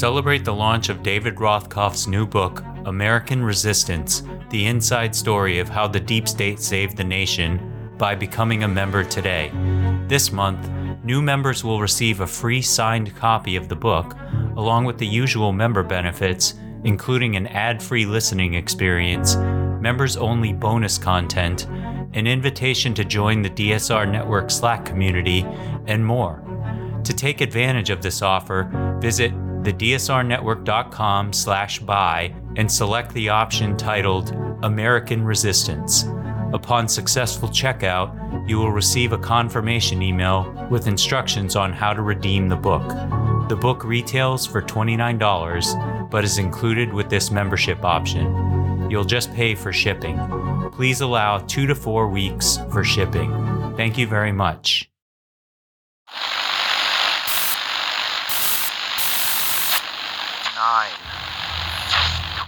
Celebrate the launch of David Rothkopf's new book, American Resistance The Inside Story of How the Deep State Saved the Nation, by becoming a member today. This month, new members will receive a free signed copy of the book, along with the usual member benefits, including an ad free listening experience, members only bonus content, an invitation to join the DSR Network Slack community, and more. To take advantage of this offer, visit thedsrnetwork.com slash buy and select the option titled American Resistance. Upon successful checkout, you will receive a confirmation email with instructions on how to redeem the book. The book retails for $29, but is included with this membership option. You'll just pay for shipping. Please allow two to four weeks for shipping. Thank you very much.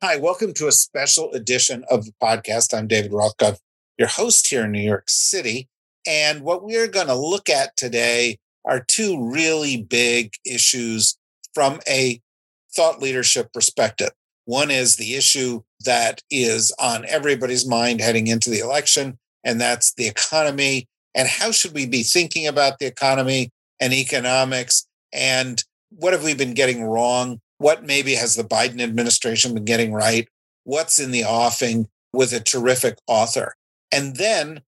Hi, welcome to a special edition of the podcast. I'm David Rothkopf, your host here in New York City. And what we're going to look at today are two really big issues from a thought leadership perspective. One is the issue that is on everybody's mind heading into the election, and that's the economy. And how should we be thinking about the economy and economics? And what have we been getting wrong? What maybe has the Biden administration been getting right? What's in the offing with a terrific author? And then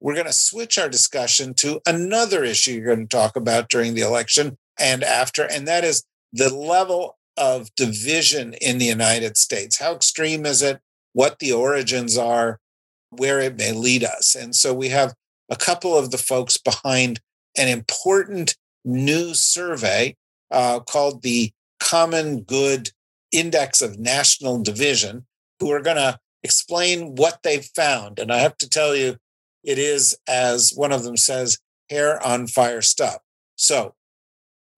we're going to switch our discussion to another issue you're going to talk about during the election and after, and that is the level of division in the United States. How extreme is it? What the origins are, where it may lead us. And so we have a couple of the folks behind an important new survey uh, called the Common Good Index of National Division, who are going to explain what they've found. And I have to tell you, it is, as one of them says, hair on fire stuff. So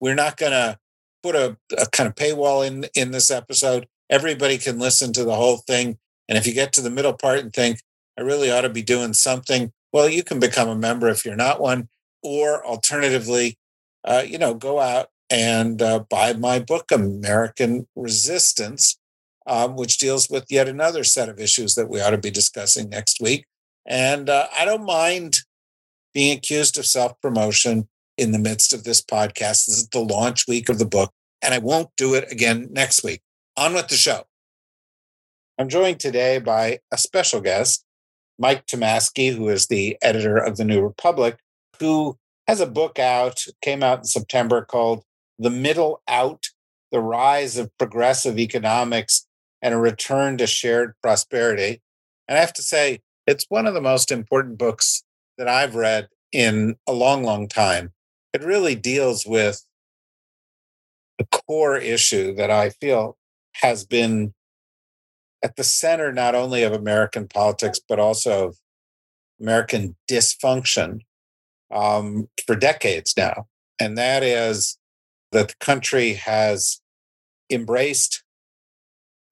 we're not going to put a, a, kind of paywall in in this episode. Everybody can listen to the whole thing. And if you get to the middle part and think, I really ought to be doing something, well, you can become a member if you're not one. Or alternatively, uh, you know, go out and uh, buy my book, American Resistance, um, which deals with yet another set of issues that we ought to be discussing next week. And uh, I don't mind being accused of self promotion in the midst of this podcast. This is the launch week of the book, and I won't do it again next week. On with the show. I'm joined today by a special guest, Mike Tomasky, who is the editor of the New Republic, who has a book out, came out in September called the middle out, the rise of progressive economics, and a return to shared prosperity. And I have to say, it's one of the most important books that I've read in a long, long time. It really deals with the core issue that I feel has been at the center not only of American politics, but also of American dysfunction um, for decades now. And that is that the country has embraced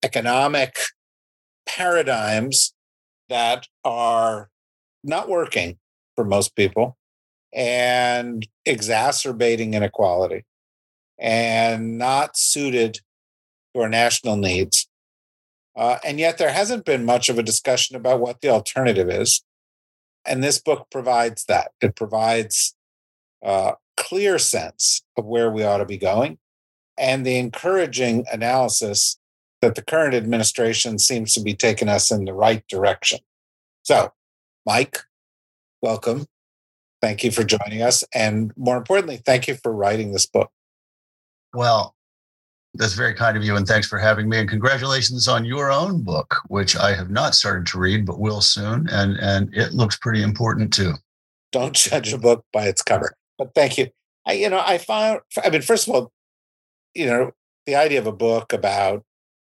economic paradigms that are not working for most people and exacerbating inequality and not suited to our national needs. Uh, and yet, there hasn't been much of a discussion about what the alternative is. And this book provides that. It provides uh, clear sense of where we ought to be going and the encouraging analysis that the current administration seems to be taking us in the right direction. So, Mike, welcome. Thank you for joining us. And more importantly, thank you for writing this book. Well, that's very kind of you. And thanks for having me. And congratulations on your own book, which I have not started to read, but will soon. And, and it looks pretty important too. Don't judge a book by its cover. But thank you. I, you know, I found, I mean, first of all, you know, the idea of a book about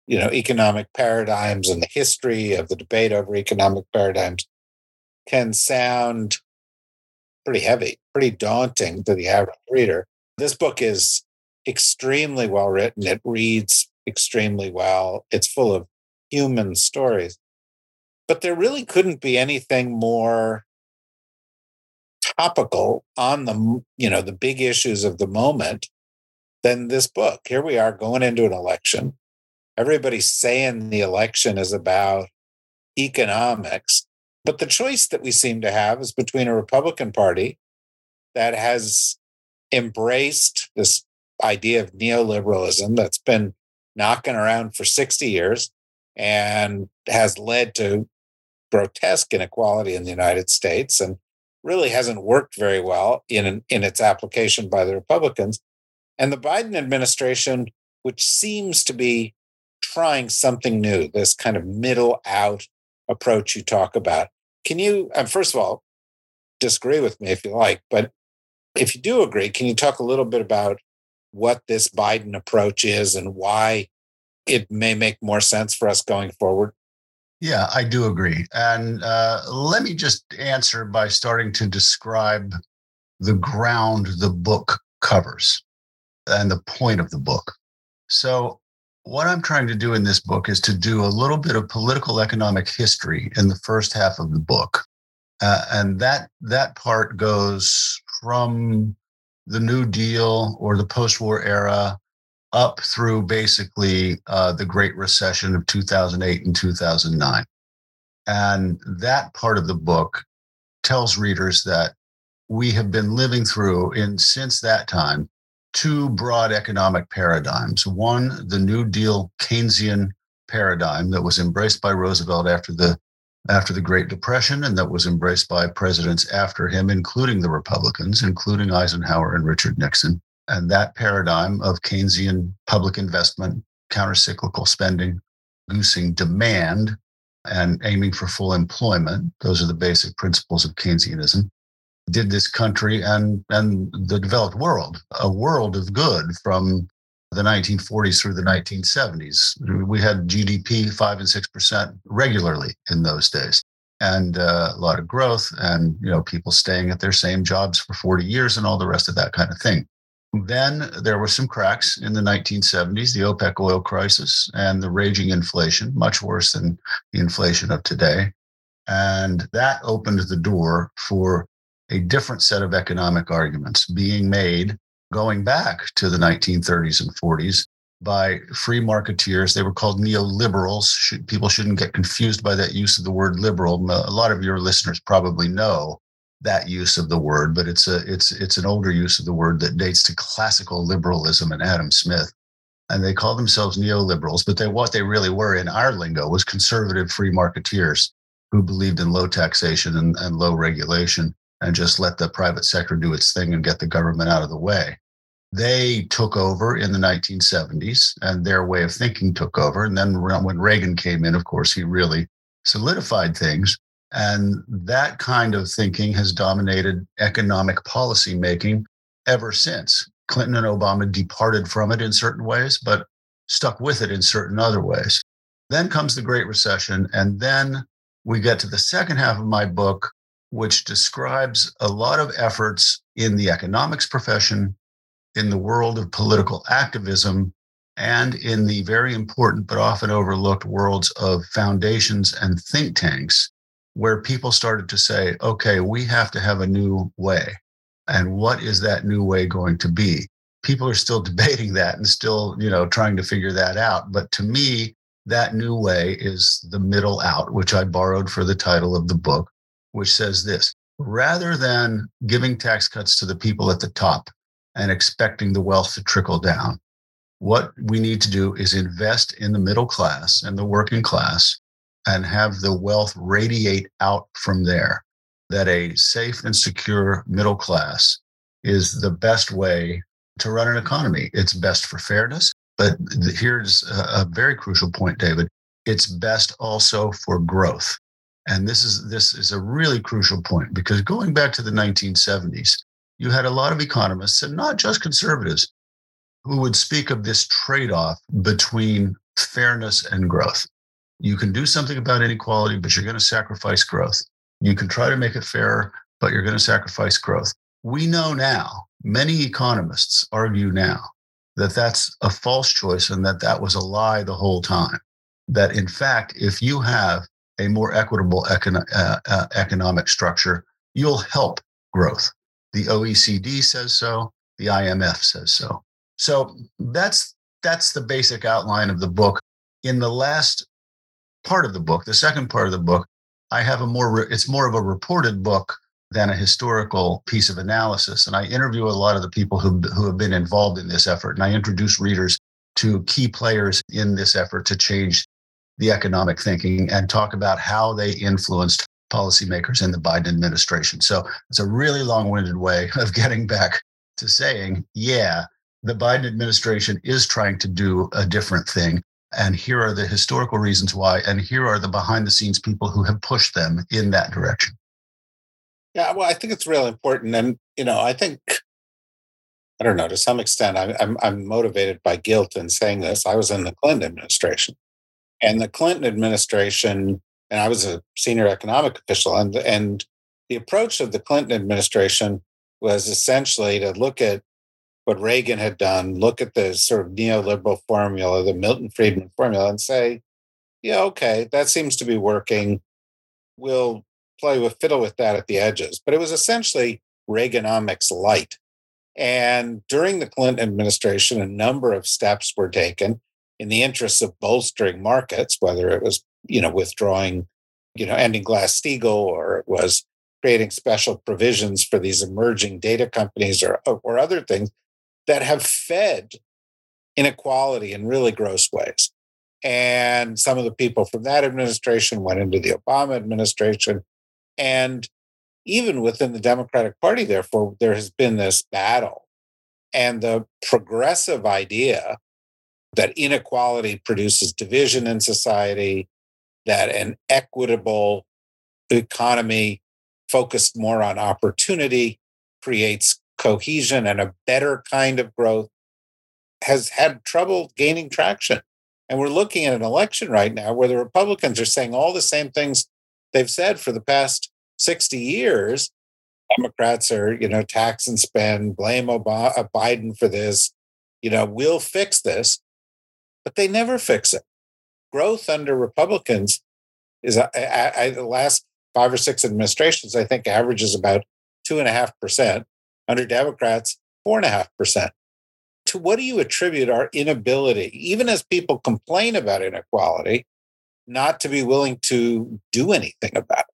you know, economic paradigms and the history of the debate over economic paradigms can sound pretty heavy, pretty daunting to the average reader. This book is extremely well written. It reads extremely well. It's full of human stories. But there really couldn't be anything more topical on the you know the big issues of the moment than this book. Here we are going into an election. Everybody's saying the election is about economics, but the choice that we seem to have is between a Republican Party that has embraced this idea of neoliberalism that's been knocking around for 60 years and has led to grotesque inequality in the United States and really hasn't worked very well in, in its application by the Republicans. And the Biden administration, which seems to be trying something new, this kind of middle out approach you talk about. Can you, first of all, disagree with me if you like, but if you do agree, can you talk a little bit about what this Biden approach is and why it may make more sense for us going forward? Yeah, I do agree. And uh, let me just answer by starting to describe the ground the book covers and the point of the book. So, what I'm trying to do in this book is to do a little bit of political economic history in the first half of the book. Uh, and that that part goes from the New Deal or the post-war era up through basically uh, the Great Recession of 2008 and 2009. And that part of the book tells readers that we have been living through, in since that time, two broad economic paradigms. One, the New Deal Keynesian paradigm that was embraced by Roosevelt after the after the Great Depression, and that was embraced by presidents after him, including the Republicans, including Eisenhower and Richard Nixon. And that paradigm of Keynesian public investment, countercyclical spending, goosing demand, and aiming for full employment, those are the basic principles of Keynesianism, did this country and, and the developed world a world of good from the 1940s through the 1970s. We had GDP five and six percent regularly in those days, and uh, a lot of growth, and you know people staying at their same jobs for 40 years, and all the rest of that kind of thing. Then there were some cracks in the 1970s, the OPEC oil crisis, and the raging inflation, much worse than the inflation of today. And that opened the door for a different set of economic arguments being made going back to the 1930s and 40s by free marketeers. They were called neoliberals. people shouldn't get confused by that use of the word liberal. A lot of your listeners probably know that use of the word, but it's a it's it's an older use of the word that dates to classical liberalism and Adam Smith. And they call themselves neoliberals, but they what they really were in our lingo was conservative free marketeers who believed in low taxation and, and low regulation and just let the private sector do its thing and get the government out of the way they took over in the 1970s and their way of thinking took over. And then when Reagan came in, of course, he really solidified things. And that kind of thinking has dominated economic policy making ever since. Clinton and Obama departed from it in certain ways, but stuck with it in certain other ways. Then comes the Great Recession. And then we get to the second half of my book, which describes a lot of efforts in the economics profession in the world of political activism and in the very important but often overlooked worlds of foundations and think tanks, where people started to say, okay, we have to have a new way. And what is that new way going to be? People are still debating that and still, you know, trying to figure that out. But to me, that new way is the middle out, which I borrowed for the title of the book, which says this rather than giving tax cuts to the people at the top and expecting the wealth to trickle down. What we need to do is invest in the middle class and the working class and have the wealth radiate out from there. That a safe and secure middle class is the best way to run an economy. It's best for fairness, but here's a very crucial point, David. It's best also for growth. And this is this is a really crucial point because going back to the 1970s, you had a lot of economists, and not just conservatives, who would speak of this trade off between fairness and growth. You can do something about inequality, but you're going to sacrifice growth. You can try to make it fairer, but you're going to sacrifice growth. We know now, many economists argue now that that's a false choice and that that was a lie the whole time. That in fact, if you have a more equitable uh, uh, economic structure, you'll help growth. The OECD says so. The IMF says so. So that's that's the basic outline of the book. In the last part of the book, the second part of the book, I have a more it's more of a reported book than a historical piece of analysis. And I interview a lot of the people who, who have been involved in this effort. And I introduce readers to key players in this effort to change the economic thinking and talk about how they influenced policymakers in the Biden administration. So it's a really long winded way of getting back to saying, yeah, the Biden administration is trying to do a different thing. And here are the historical reasons why. And here are the behind the scenes people who have pushed them in that direction. Yeah, well, I think it's really important. And, you know, I think, I don't know, to some extent, I'm, I'm, I'm motivated by guilt in saying this. I was in the Clinton administration. And the Clinton administration, and I was a senior economic official, and, and the approach of the Clinton administration was essentially to look at what Reagan had done, look at the sort of neoliberal formula, the Milton Friedman formula, and say, yeah, okay, that seems to be working. We'll play with fiddle with that at the edges. But it was essentially Reaganomics light. And during the Clinton administration, a number of steps were taken in the interests of bolstering markets, whether it was, you know, withdrawing, you know, ending Glass-Steagall or it was creating special provisions for these emerging data companies or, or other things that have fed inequality in really gross ways. And some of the people from that administration went into the Obama administration. And even within the Democratic Party, therefore, there has been this battle. And the progressive idea that inequality produces division in society, that an equitable economy focused more on opportunity creates cohesion and a better kind of growth has had trouble gaining traction. And we're looking at an election right now where the Republicans are saying all the same things they've said for the past 60 years. Democrats are, you know, tax and spend, blame Obama, uh, Biden for this, you know, we'll fix this, but they never fix it. Growth under Republicans is I, I, I, the last five or six administrations, I think, averages about two and a half percent. Under Democrats, four and a half percent. To what do you attribute our inability, even as people complain about inequality, not to be willing to do anything about it?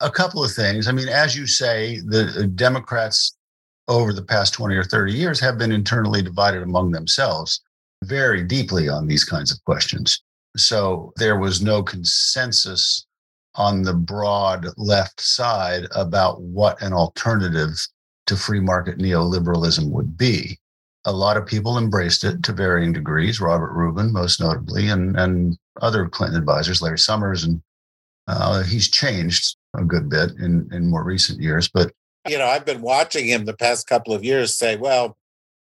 A couple of things. I mean, as you say, the Democrats over the past 20 or 30 years have been internally divided among themselves very deeply on these kinds of questions. So there was no consensus on the broad left side about what an alternative to free market neoliberalism would be. A lot of people embraced it to varying degrees, Robert Rubin, most notably, and, and other Clinton advisors, Larry Summers. And uh, he's changed a good bit in, in more recent years. But, you know, I've been watching him the past couple of years say, well,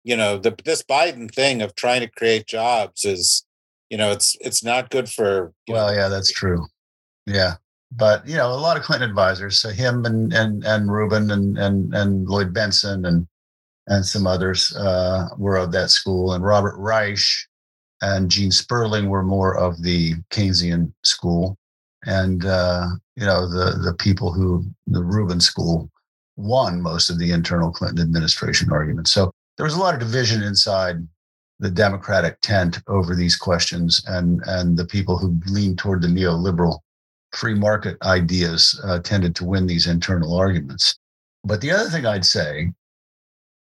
you know, the, this Biden thing of trying to create jobs is, you know, it's it's not good for. well, know, yeah, that's true. Yeah, but you know, a lot of Clinton advisors, so him and and and Rubin and and and Lloyd Bentsen and and some others uh, were of that school, and Robert Reich and Gene Sperling were more of the Keynesian school, and uh, you know the the people who the Rubin school won most of the internal Clinton administration arguments. So there was a lot of division inside the Democratic tent over these questions, and and the people who leaned toward the neoliberal free market ideas uh, tended to win these internal arguments. But the other thing I'd say,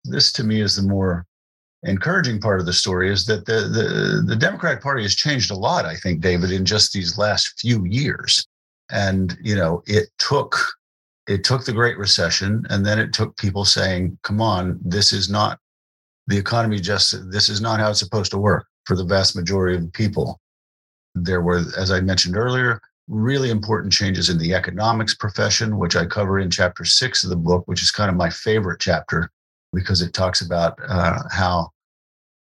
this to me is the more encouraging part of the story, is that the, the, the Democratic Party has changed a lot, I think, David, in just these last few years. And, you know, it took it took the Great Recession, and then it took people saying, come on, this is not the economy just this is not how it's supposed to work for the vast majority of the people. There were, as I mentioned earlier, really important changes in the economics profession, which I cover in chapter six of the book, which is kind of my favorite chapter because it talks about uh, how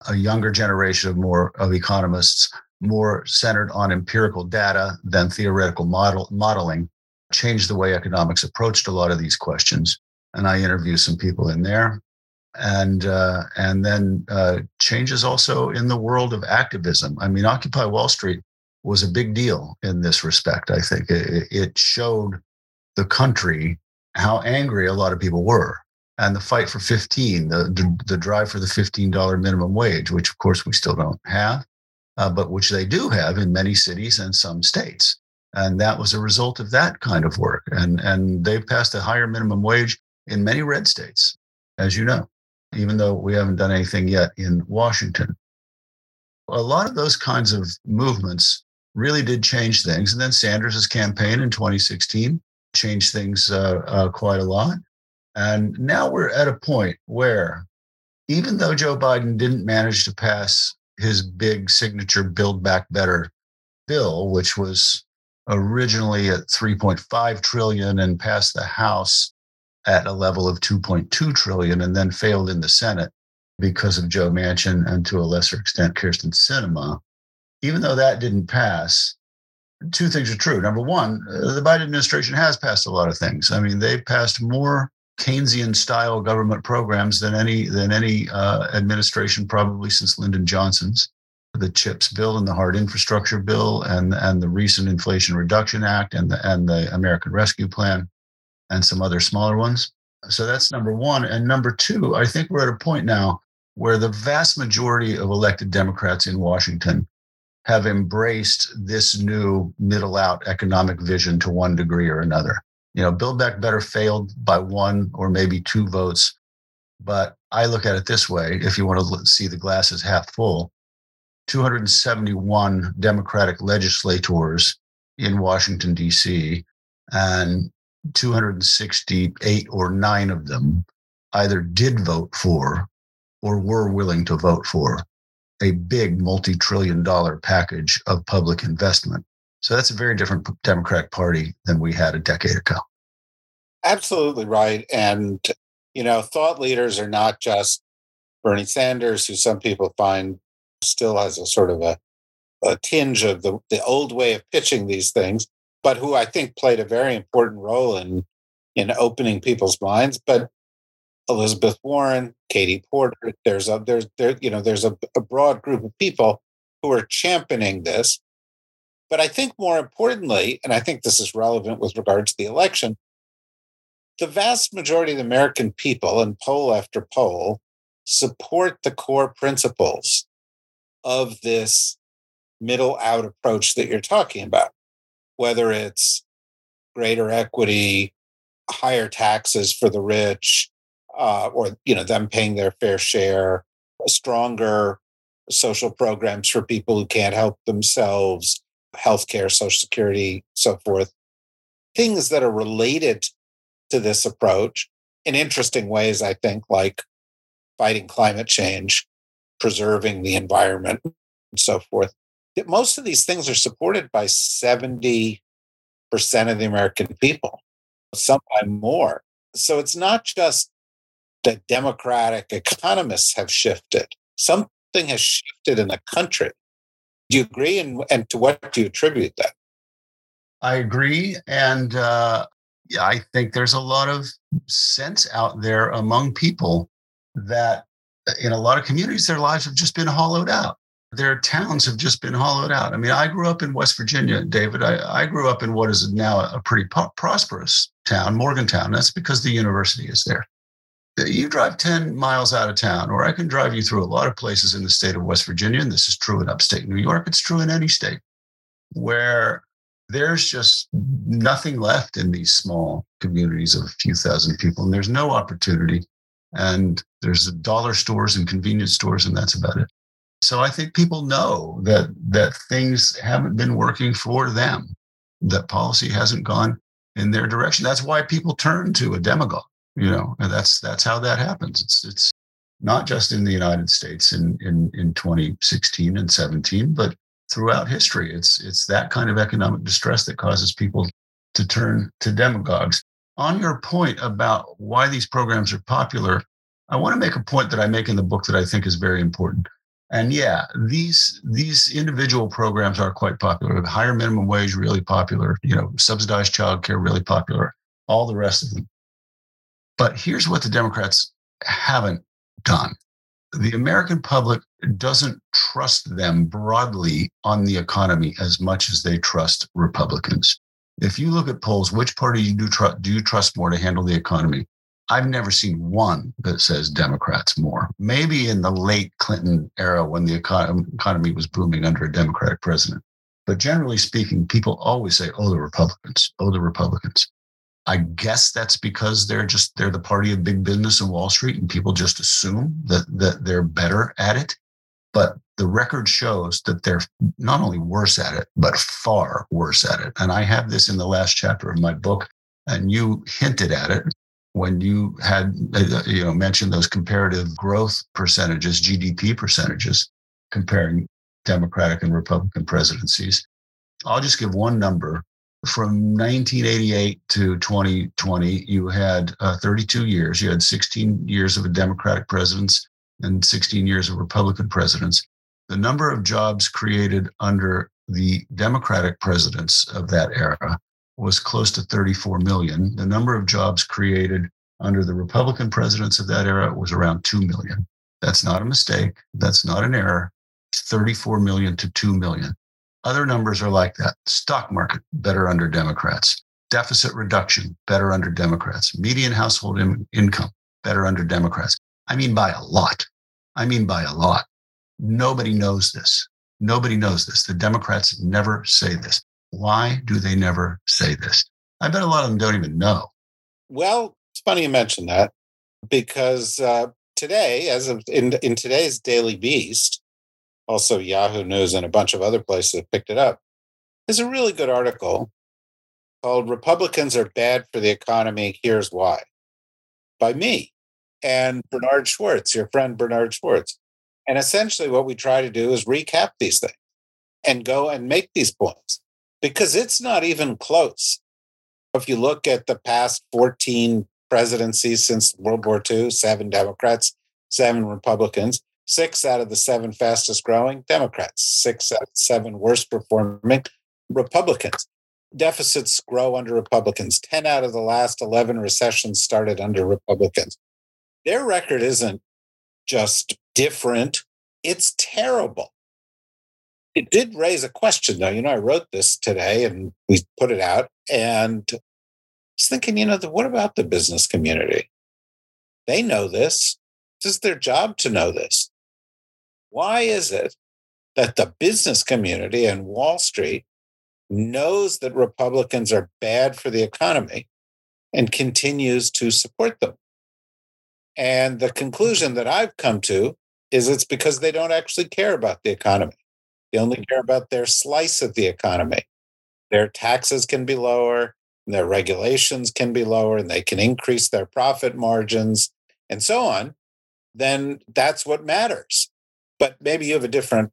a younger generation of more of economists, more centered on empirical data than theoretical model, modeling, changed the way economics approached a lot of these questions. And I interview some people in there. And uh, and then uh, changes also in the world of activism. I mean, Occupy Wall Street was a big deal in this respect. I think. It, it showed the country how angry a lot of people were. And the fight for 15 the, the, drive for the $15 minimum wage which of course we still don't have uh, but which they do have in many cities and some states. And that was a result of that kind of work. And and they've passed a higher minimum wage in many red states as you know even though we haven't done anything yet in washington. A lot of those kinds of movements really did change things and then sanders' campaign in 2016 changed things uh, uh, quite a lot. And now we're at a point where, even though Joe Biden didn't manage to pass his big signature Build Back Better bill, which was originally at 3.5 trillion and passed the House at a level of 2.2 trillion and then failed in the Senate because of Joe Manchin and to a lesser extent Kyrsten Sinema. Even though that didn't pass, two things are true. Number one, uh, the Biden administration has passed a lot of things. I mean, they've passed more Keynesian style government programs than any than any uh, administration probably since Lyndon Johnson's. The CHIPS bill and the hard infrastructure bill and and the recent Inflation Reduction Act and the and the American Rescue Plan and some other smaller ones. So that's number one. And number two, I think we're at a point now where the vast majority of elected Democrats in Washington have embraced this new middle out economic vision to one degree or another. You know, Build Back Better failed by one or maybe two votes. But I look at it this way if you want to see the glasses half full, 271 Democratic legislators in Washington, D.C., and 268 or nine of them either did vote for or were willing to vote for a big multi trillion dollar package of public investment. So that's a very different Democratic Party than we had a decade ago. Absolutely right. And, you know, thought leaders are not just Bernie Sanders, who some people find still has a sort of a, a tinge of the, the old way of pitching these things, but who I think played a very important role in in opening people's minds. But Elizabeth Warren, Katie Porter. There's a there's there you know there's a, a broad group of people who are championing this. But I think more importantly, and I think this is relevant with regard to the election, the vast majority of the American people, in poll after poll, support the core principles of this middle out approach that you're talking about, whether it's greater equity, higher taxes for the rich, uh, or you know them paying their fair share, stronger social programs for people who can't help themselves, healthcare, social security, so forth. Things that are related to this approach in interesting ways, I think, like fighting climate change, preserving the environment, and so forth. Most of these things are supported by 70% of the American people, sometimes more. So it's not just that democratic economists have shifted. Something has shifted in the country. Do you agree? And, and to what do you attribute that? I agree. And uh, yeah, I think there's a lot of sense out there among people that in a lot of communities, their lives have just been hollowed out. Their towns have just been hollowed out. I mean, I grew up in West Virginia, David. I, I grew up in what is now a pretty po- prosperous town, Morgantown. That's because the university is there you drive 10 miles out of town, or I can drive you through a lot of places in the state of West Virginia, and this is true in upstate New York, it's true in any state, where there's just nothing left in these small communities of a few thousand people, and there's no opportunity. And there's dollar stores and convenience stores, and that's about it. So I think people know that that things haven't been working for them, that policy hasn't gone in their direction. That's why people turn to a demagogue you know and that's that's how that happens it's it's not just in the united states in in in 2016 and 17 but throughout history it's it's that kind of economic distress that causes people to turn to demagogues on your point about why these programs are popular i want to make a point that i make in the book that i think is very important And yeah, these these individual programs are quite popular. the Higher minimum wage really popular. You know, subsidized childcare really popular. All the rest of them. But here's what the Democrats haven't done. The American public doesn't trust them broadly on the economy as much as they trust Republicans. If you look at polls, which party you tr- do you trust more to handle the economy? I've never seen one that says Democrats more. Maybe in the late Clinton era when the economy was booming under a Democratic president. But generally speaking, people always say, oh, the Republicans, oh, the Republicans. I guess that's because they're just they're the party of big business and Wall Street, and people just assume that that they're better at it. But the record shows that they're not only worse at it, but far worse at it. And I have this in the last chapter of my book, and you hinted at it when you had uh, you know mentioned those comparative growth percentages, GDP percentages, comparing Democratic and Republican presidencies. I'll just give one number from 1988 to 2020, you had uh, 32 years. You had 16 years of a Democratic presidents and 16 years of Republican presidents. The number of jobs created under the Democratic presidents of that era was close to 34 million. The number of jobs created under the Republican presidents of that era was around 2 million. That's not a mistake. That's not an error. 34 million to 2 million. Other numbers are like that. Stock market, better under Democrats. Deficit reduction, better under Democrats. Median household in- income, better under Democrats. I mean, by a lot. I mean, by a lot. Nobody knows this. Nobody knows this. The Democrats never say this. Why do they never say this? I bet a lot of them don't even know. Well, it's funny you mention that because uh, today, as of in, in today's Daily Beast, also Yahoo News and a bunch of other places have picked it up. There's a really good article called Republicans Are Bad for the Economy. Here's Why by me and Bernard Schwartz, your friend Bernard Schwartz. And essentially, what we try to do is recap these things and go and make these points because it's not even close. If you look at the past 14 presidencies since World War II, seven Democrats, seven Republicans, Six out of the seven fastest growing Democrats, six out of seven worst performing Republicans. Deficits grow under Republicans. 10 out of the last 11 recessions started under Republicans. Their record isn't just different, it's terrible. It did raise a question, though. You know, I wrote this today and we put it out, and I was thinking, you know, what about the business community? They know this. Is their job to know this. Why is it that the business community and Wall Street knows that Republicans are bad for the economy and continues to support them? And the conclusion that I've come to is it's because they don't actually care about the economy. They only mm. care about their slice of the economy. Their taxes can be lower, their regulations can be lower, and they can increase their profit margins and so on. Then that's what matters but maybe you have a different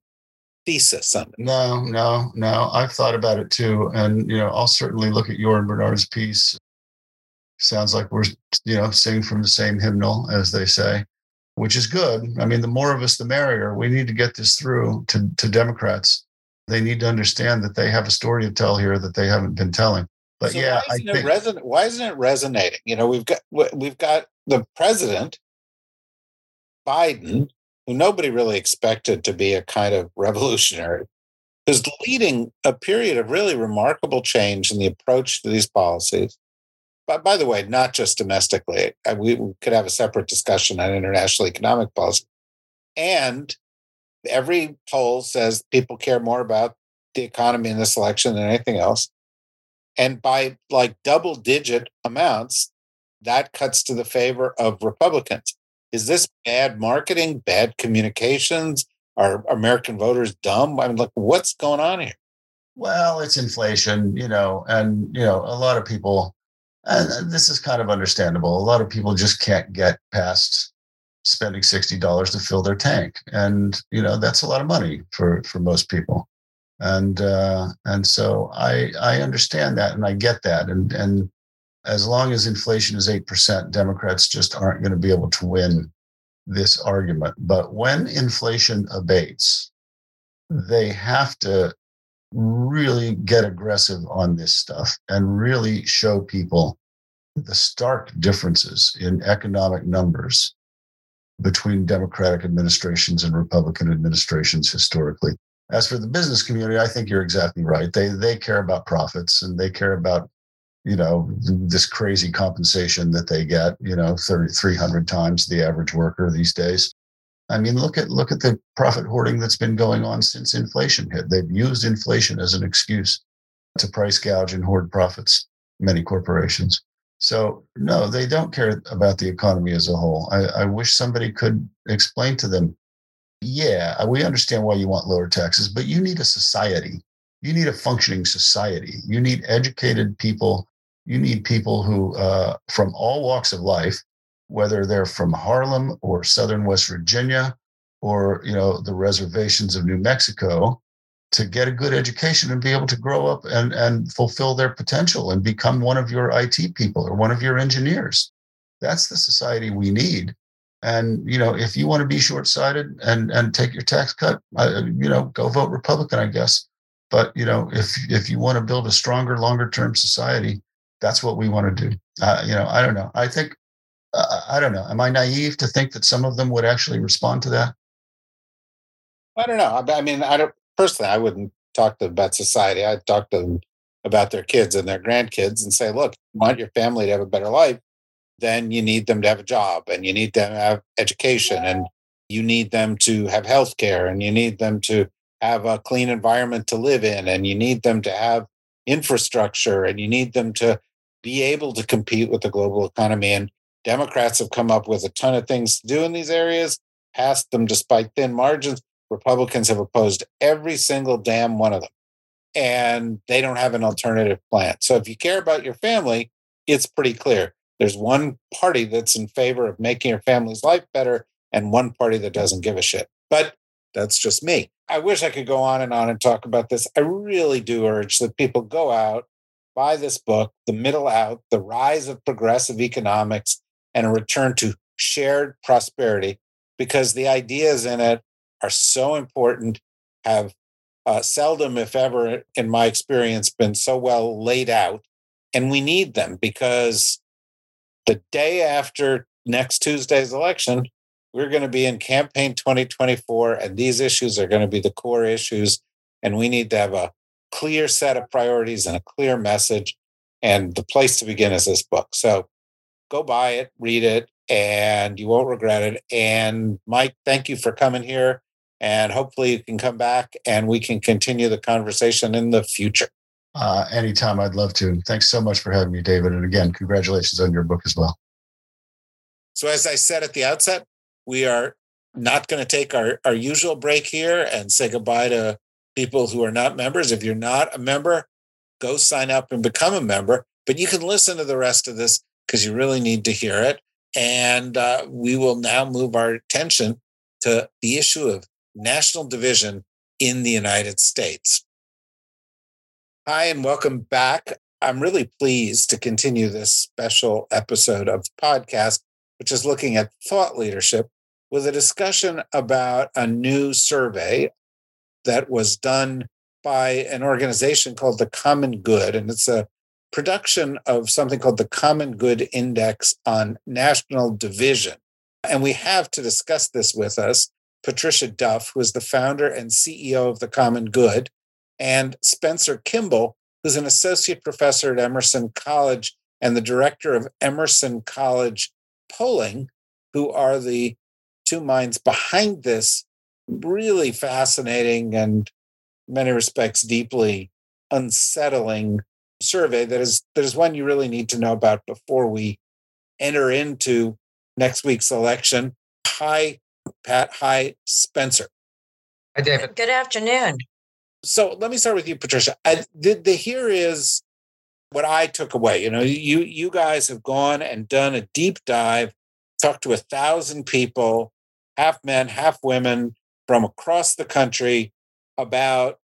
thesis on it. No, no, no. I've thought about it too. And, you know, I'll certainly look at your and Bernard's piece. Sounds like we're, you know, singing from the same hymnal, as they say, which is good. I mean, the more of us, the merrier. We need to get this through to, to Democrats. They need to understand that they have a story to tell here that they haven't been telling. But so yeah, why isn't, I think, reson- why isn't it resonating? You know, we've got we've got the president Biden who nobody really expected to be a kind of revolutionary, is leading a period of really remarkable change in the approach to these policies. But by the way, not just domestically, uh, we could have a separate discussion on international economic policy. And every poll says people care more about the economy in this election than anything else. And by like double digit amounts, that cuts to the favor of Republicans. Is this bad marketing, bad communications? Are American voters dumb? I mean, look, what's going on here? Well, it's inflation, you know, and you know, a lot of people, and this is kind of understandable. A lot of people just can't get past spending sixty dollars to fill their tank, and you know, that's a lot of money for for most people. And uh, and so I I understand that, and I get that, and and as long as inflation is 8%, Democrats just aren't going to be able to win this argument. But when inflation abates, they have to really get aggressive on this stuff and really show people the stark differences in economic numbers between Democratic administrations and Republican administrations historically. As for the business community, I think you're exactly right. They they care about profits and they care about you know this crazy compensation that they get. You know, 30, 300 times the average worker these days. I mean, look at look at the profit hoarding that's been going on since inflation hit. They've used inflation as an excuse to price gouge and hoard profits. Many corporations. So no, they don't care about the economy as a whole. I, I wish somebody could explain to them. Yeah, we understand why you want lower taxes, but you need a society. You need a functioning society. You need educated people. You need people who, uh, from all walks of life, whether they're from Harlem or Southern West Virginia or you know the reservations of New Mexico, to get a good education and be able to grow up and, and fulfill their potential and become one of your IT people or one of your engineers. That's the society we need. And you know, if you want to be short-sighted and and take your tax cut, uh, you know, go vote Republican, I guess. But you know, if if you want to build a stronger, longer-term society, that's what we want to do. Uh, you know, I don't know. I think uh, I don't know. Am I naive to think that some of them would actually respond to that? I don't know. I mean, I don't personally, I wouldn't talk to them about society. I'd talk to them about their kids and their grandkids and say, look, you want your family to have a better life, then you need them to have a job and you need them to have education and you need them to have health care and you need them to have a clean environment to live in and you need them to have infrastructure and you need them to be able to compete with the global economy. And Democrats have come up with a ton of things to do in these areas, passed them despite thin margins. Republicans have opposed every single damn one of them. And they don't have an alternative plan. So if you care about your family, it's pretty clear. There's one party that's in favor of making your family's life better and one party that doesn't give a shit. But that's just me. I wish I could go on and on and talk about this. I really do urge that people go out, buy this book, The Middle Out, The Rise of Progressive Economics, and a Return to Shared Prosperity, because the ideas in it are so important, have uh, seldom, if ever, in my experience, been so well laid out. And we need them because the day after next Tuesday's election, we're going to be in campaign 2024, and these issues are going to be the core issues. And we need to have a clear set of priorities and a clear message. And the place to begin is this book. So go buy it, read it, and you won't regret it. And Mike, thank you for coming here and hopefully you can come back and we can continue the conversation in the future. Uh, anytime, I'd love to. Thanks so much for having me, David. And again, congratulations on your book as well. So, as I said at the outset, we are not going to take our, our usual break here and say goodbye to people who are not members. If you're not a member, go sign up and become a member. But you can listen to the rest of this because you really need to hear it. And uh, we will now move our attention to the issue of national division in the United States. Hi, and welcome back. I'm really pleased to continue this special episode of the podcast, which is looking at thought leadership with a discussion about a new survey that was done by an organization called the Common Good. And it's a production of something called the Common Good Index on National Division. And we have to discuss this with us Patricia Duff, who is the founder and CEO of the Common Good, and Spencer Kimball, who's an associate professor at Emerson College and the director of Emerson College Polling, who are the two minds behind this really fascinating and many respects deeply unsettling survey that is that is one you really need to know about before we enter into next week's election. Hi, Pat. Hi, Spencer. Hi, David. Good afternoon. So let me start with you, Patricia. I, the, the here is what I took away. You know, you you guys have gone and done a deep dive, talked to a thousand people, half men, half women from across the country about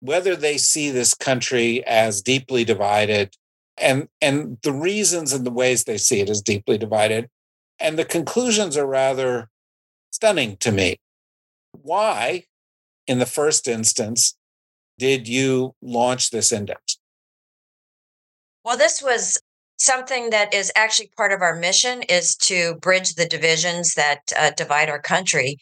whether they see this country as deeply divided and and the reasons and the ways they see it as deeply divided And the conclusions are rather stunning to me. Why, in the first instance, did you launch this index? Well, this was something that is actually part of our mission is to bridge the divisions that uh, divide our country.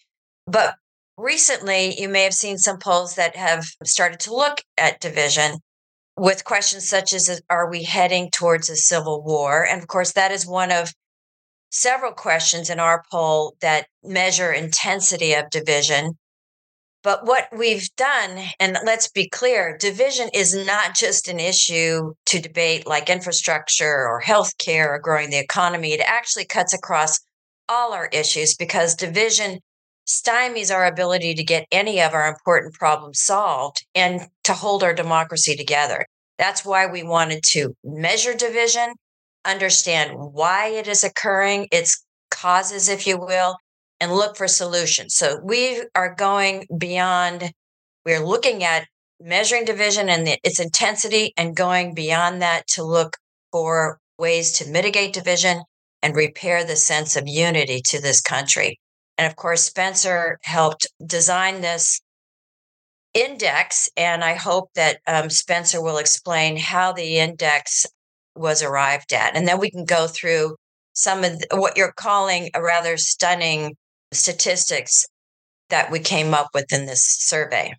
But recently, you may have seen some polls that have started to look at division with questions such as Are we heading towards a civil war? And of course, that is one of several questions in our poll that measure intensity of division. But what we've done, and let's be clear, division is not just an issue to debate like infrastructure or healthcare or growing the economy. It actually cuts across all our issues because division stymies our ability to get any of our important problems solved and to hold our democracy together. That's why we wanted to measure division, understand why it is occurring, its causes, if you will, and look for solutions. So we are going beyond, we're looking at measuring division and the, its intensity and going beyond that to look for ways to mitigate division and repair the sense of unity to this country. And of course, Spencer helped design this index. And I hope that um, Spencer will explain how the index was arrived at. And then we can go through some of the, what you're calling a rather stunning statistics that we came up with in this survey.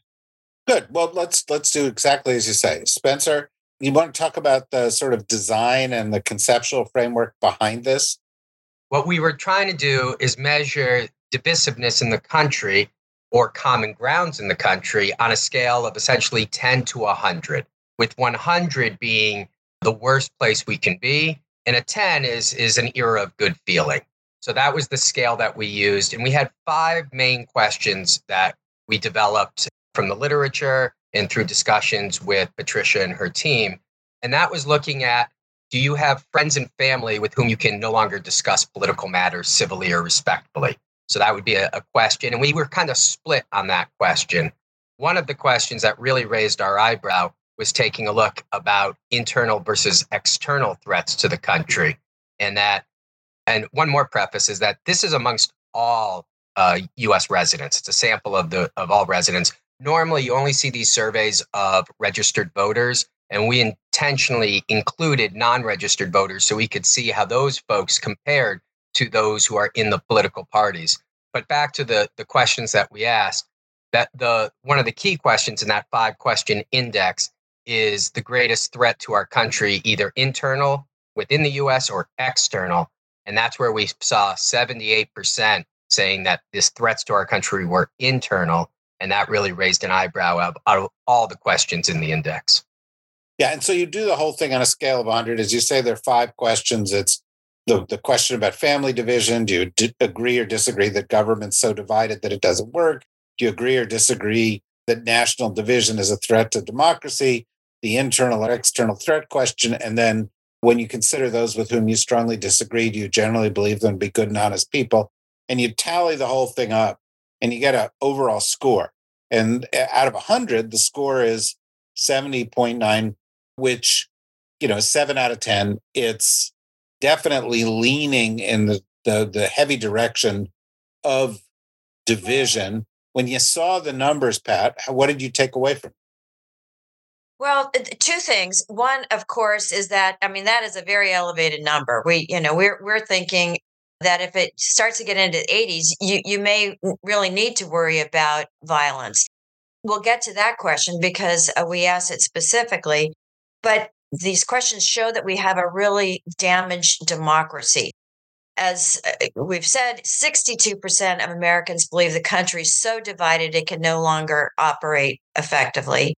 Good. Well, let's let's do exactly as you say. Spencer, you want to talk about the sort of design and the conceptual framework behind this? What we were trying to do is measure divisiveness in the country or common grounds in the country on a scale of essentially 10 to 100, with 100 being the worst place we can be, and a 10 is, is an era of good feeling. So that was the scale that we used. And we had five main questions that we developed from the literature and through discussions with Patricia and her team. And that was looking at do you have friends and family with whom you can no longer discuss political matters civilly or respectfully? So that would be a, a question. And we were kind of split on that question. One of the questions that really raised our eyebrow was taking a look about internal versus external threats to the country. And that, and one more preface is that this is amongst all uh, US residents. It's a sample of the of all residents. Normally you only see these surveys of registered voters, and we intentionally included non-registered voters so we could see how those folks compared to those who are in the political parties. But back to the, the questions that we asked, that the one of the key questions in that five question index is the greatest threat to our country, either internal within the US or external. And that's where we saw 78% saying that these threats to our country were internal. And that really raised an eyebrow out of all the questions in the index. Yeah. And so you do the whole thing on a scale of 100. As you say, there are five questions. It's the, the question about family division. Do you d- agree or disagree that government's so divided that it doesn't work? Do you agree or disagree that national division is a threat to democracy? The internal or external threat question and then when you consider those with whom you strongly disagree do you generally believe them to be good and honest people? And you tally the whole thing up and you get an overall score. And eh, out of 100 the score is 70.9 which you know 7 out of 10 it's definitely leaning in the, the, the heavy direction of division. When you saw the numbers, Pat, what did you take away from? It? Well, two things. One, of course, is that I mean that is a very elevated number. We, you know, we're we're thinking that if it starts to get into the 80s, you you may really need to worry about violence. We'll get to that question because uh, we asked it specifically. But these questions show that we have a really damaged democracy. As uh, we've said, 62% of Americans believe the country is so divided it can no longer operate effectively.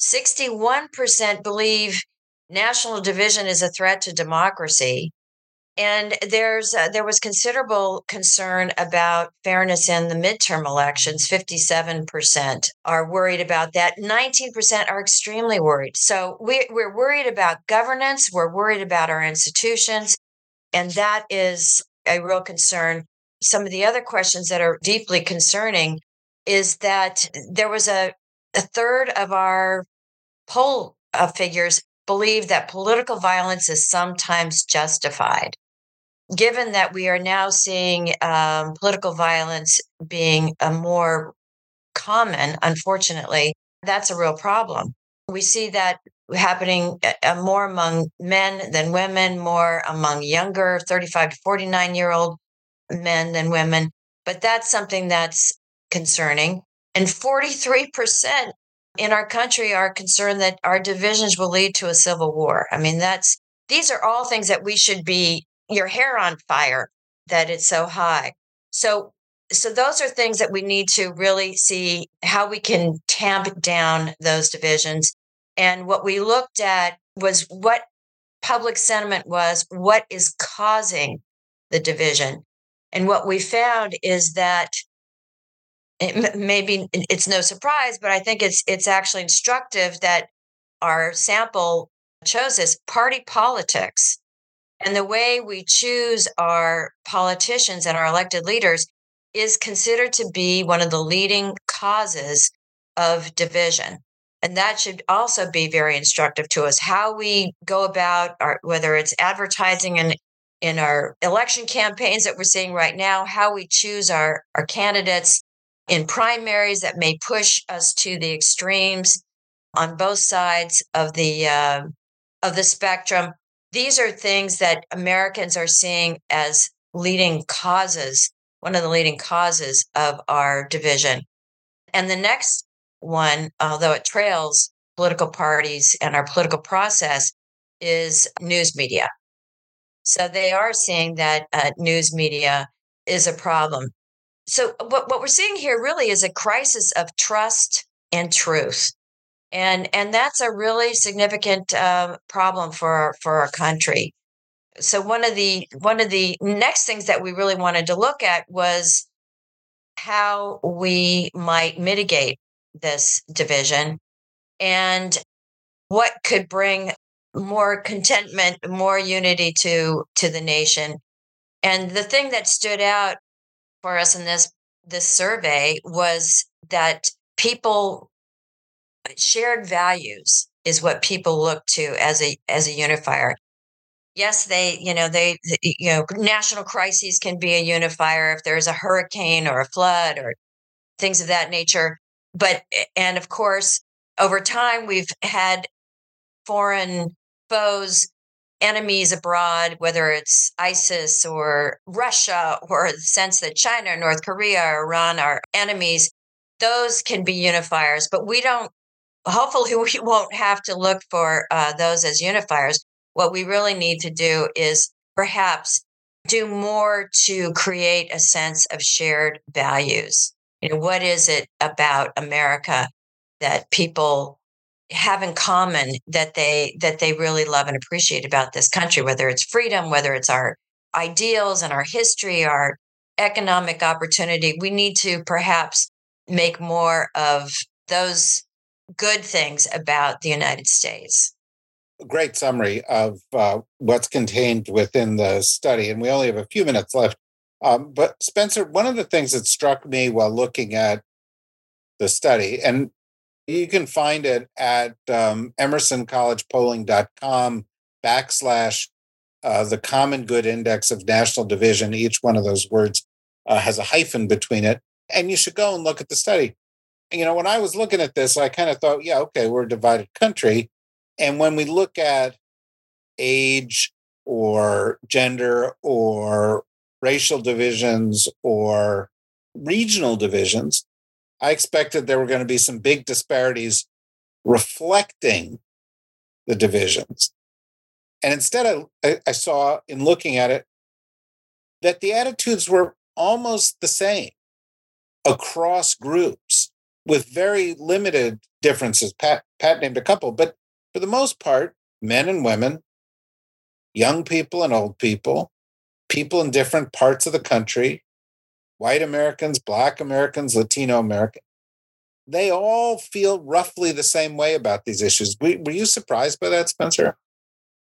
61% believe national division is a threat to democracy. And there's uh, there was considerable concern about fairness in the midterm elections. 57% are worried about that. 19% are extremely worried. So we, we're worried about governance. We're worried about our institutions. And that is a real concern. Some of the other questions that are deeply concerning is that there was a, a third of our poll uh, figures believe that political violence is sometimes justified. Given that we are now seeing um, political violence being a more common, unfortunately, that's a real problem. We see that happening uh, uh, more among men than women, more among younger 35 to 49 year old men than women. But that's something that's concerning. And 43% in our country are concerned that our divisions will lead to a civil war. I mean, that's these are all things that we should be your hair on fire that it's so high. So so those are things that we need to really see how we can tamp down those divisions. And what we looked at was what public sentiment was, what is causing the division. And what we found is that it, maybe it's no surprise, but I think it's it's actually instructive that our sample chose this party politics. And the way we choose our politicians and our elected leaders is considered to be one of the leading causes of division. And that should also be very instructive to us how we go about our, whether it's advertising in, in our election campaigns that we're seeing right now, how we choose our, our candidates in primaries that may push us to the extremes on both sides of the uh, of the spectrum. These are things that Americans are seeing as leading causes one of the leading causes of our division. And the next one, although it trails political parties and our political process, is news media. So they are seeing that uh, news media is a problem. So what, what we're seeing here really is a crisis of trust and truth. And, and that's a really significant uh, problem for our, for our country. So one of the one of the next things that we really wanted to look at was how we might mitigate this division and what could bring more contentment more unity to to the nation. And the thing that stood out for us in this this survey was that people shared values is what people look to as a as a unifier. Yes they you know they you know national crises can be a unifier if there's a hurricane or a flood or things of that nature. But and of course over time we've had foreign foes enemies abroad whether it's isis or russia or the sense that china north korea or iran are enemies. Those can be unifiers but we don't hopefully we won't have to look for uh, those as unifiers what we really need to do is perhaps do more to create a sense of shared values. You know, what is it about America that people have in common that they that they really love and appreciate about this country whether it's freedom whether it's our ideals and our history our economic opportunity we need to perhaps make more of those good things about the United States great summary of uh, what's contained within the study, and we only have a few minutes left. Um, but Spencer, one of the things that struck me while looking at the study, and you can find it at um, emersoncollegepolling.com backslash uh, the common good index of national division. Each one of those words uh, has a hyphen between it. And you should go and look at the study. You know, when I was looking at this, I kind of thought, yeah, okay, we're a divided country. And when we look at age or gender or racial divisions or regional divisions, I expected there were going to be some big disparities reflecting the divisions. And instead, I, I, saw in looking at it that the attitudes were almost the same across groups with very limited differences. Pat, Pat named a couple, but for the most part, men and women, young people and old people, people in different parts of the country, white Americans, black Americans, Latino Americans, they all feel roughly the same way about these issues. Were you surprised by that, Spencer?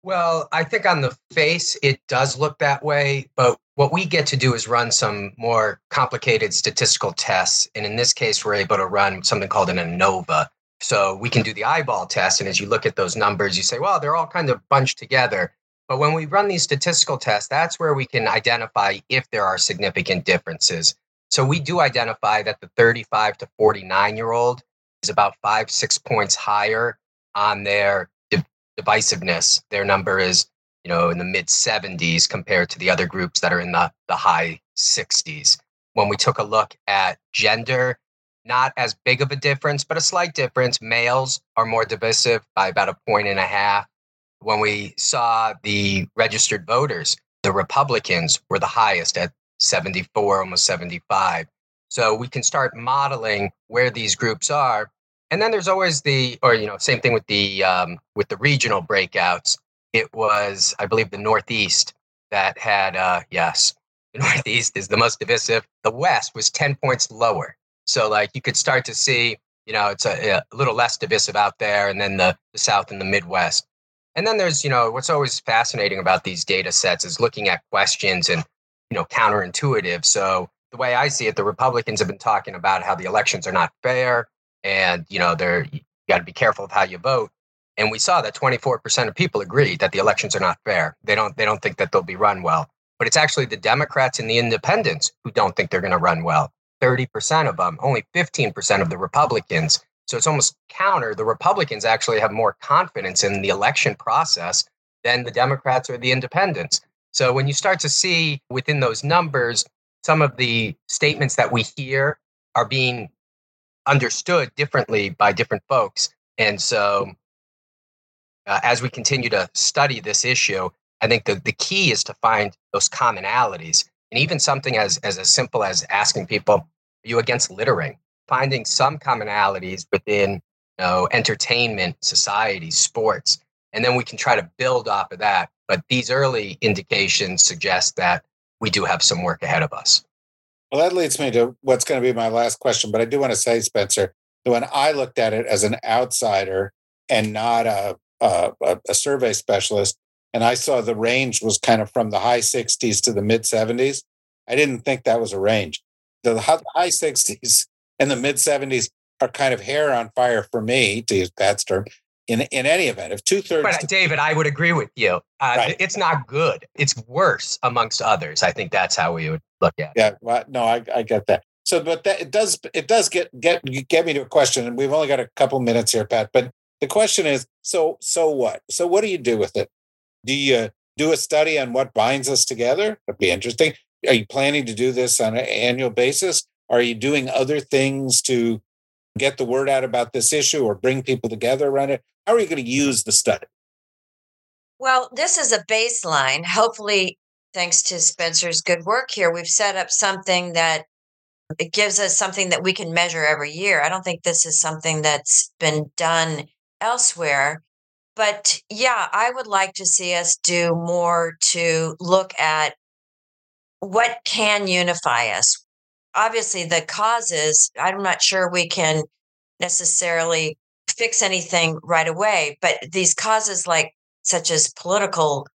Well, I think on the face, it does look that way. But what we get to do is run some more complicated statistical tests. And in this case, we're able to run something called an ANOVA, so we can do the eyeball test. And as you look at those numbers, you say, well, they're all kind of bunched together. But when we run these statistical tests, that's where we can identify if there are significant differences. So we do identify that the 35 to 49 year old is about five, six points higher on their divisiveness. Their number is, you know, in the mid 70s compared to the other groups that are in the, the high 60s. When we took a look at gender, not as big of a difference, but a slight difference. Males are more divisive by about a point and a half. When we saw the registered voters, the Republicans were the highest at 74, almost 75. So we can start modeling where these groups are. And then there's always the, or you know, same thing with the um, with the regional breakouts. It was, I believe, the Northeast that had, uh, yes, the Northeast is the most divisive. The West was 10 points lower. So like you could start to see, you know, it's a, a little less divisive out there, and then the, the South and the Midwest. And then there's, you know, what's always fascinating about these data sets is looking at questions and, you know, counterintuitive. So the way I see it, the Republicans have been talking about how the elections are not fair and, you know, they're, you got to be careful of how you vote. And we saw that 24% of people agree that the elections are not fair. They don't, they don't think that they'll be run well. But it's actually the Democrats and the independents who don't think they're going to run well. 30% of them, only 15% of the Republicans. So it's almost counter. The Republicans actually have more confidence in the election process than the Democrats or the independents. So when you start to see within those numbers, some of the statements that we hear are being understood differently by different folks. And so uh, as we continue to study this issue, I think the, the key is to find those commonalities. And even something as, as, as simple as asking people, are you against littering? Finding some commonalities within you know, entertainment, society, sports. And then we can try to build off of that. But these early indications suggest that we do have some work ahead of us. Well, that leads me to what's going to be my last question. But I do want to say, Spencer, that when I looked at it as an outsider and not a, a, a survey specialist, and I saw the range was kind of from the high 60s to the mid 70s. I didn't think that was a range. The high 60s and the mid 70s are kind of hair on fire for me, to use Pat's term, in, in any event. If two thirds. But David, I would agree with you. Uh, right. It's not good. It's worse amongst others. I think that's how we would look at it. Yeah. Well, no, I, I get that. So, but that it does it does get get get me to a question, and we've only got a couple minutes here, Pat. But the question is, so so what? So what do you do with it? Do you do a study on what binds us together? That'd be interesting. Are you planning to do this on an annual basis? Are you doing other things to get the word out about this issue or bring people together around it? How are you going to use the study? Well, this is a baseline. Hopefully, thanks to Spencer's good work here, we've set up something that it gives us something that we can measure every year. I don't think this is something that's been done elsewhere. But yeah, I would like to see us do more to look at what can unify us. Obviously, the causes, I'm not sure we can necessarily fix anything right away, but these causes, like such as political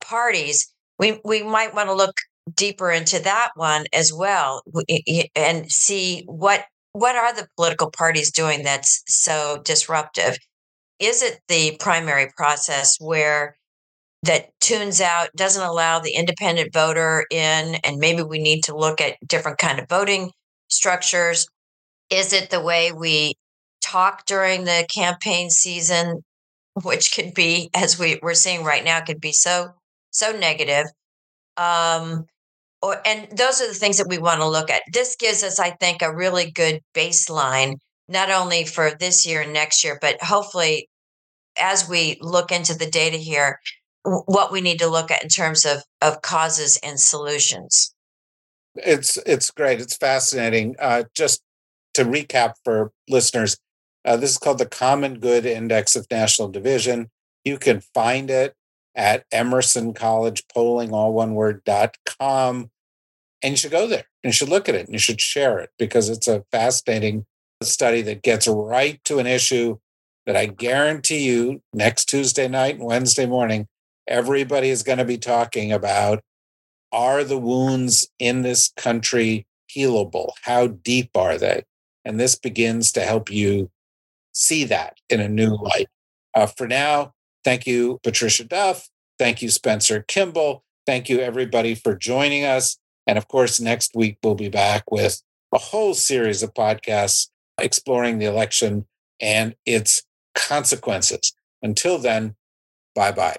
parties, we, we might want to look deeper into that one as well and see what what are the political parties doing that's so disruptive is it the primary process where that tunes out doesn't allow the independent voter in and maybe we need to look at different kind of voting structures? Is it the way we talk during the campaign season which could be as we, we're seeing right now could be so so negative? Um or and those are the things that we want to look at. This gives us i think a really good baseline not only for this year and next year but hopefully as we look into the data here, what we need to look at in terms of, of causes and solutions. It's it's great. It's fascinating. Uh, just to recap for listeners, uh, this is called the Common Good Index of National Division. You can find it at Emerson College Polling, all one word, dot com. And you should go there and you should look at it and you should share it because it's a fascinating study that gets right to an issue that I guarantee you next Tuesday night and Wednesday morning, everybody is going to be talking about are the wounds in this country healable? How deep are they? And this begins to help you see that in a new light. Uh, for now, thank you, Patricia Duff. Thank you, Spencer Kimball. Thank you, everybody, for joining us. And of course, next week we'll be back with a whole series of podcasts exploring the election and its consequences. Until then, bye bye.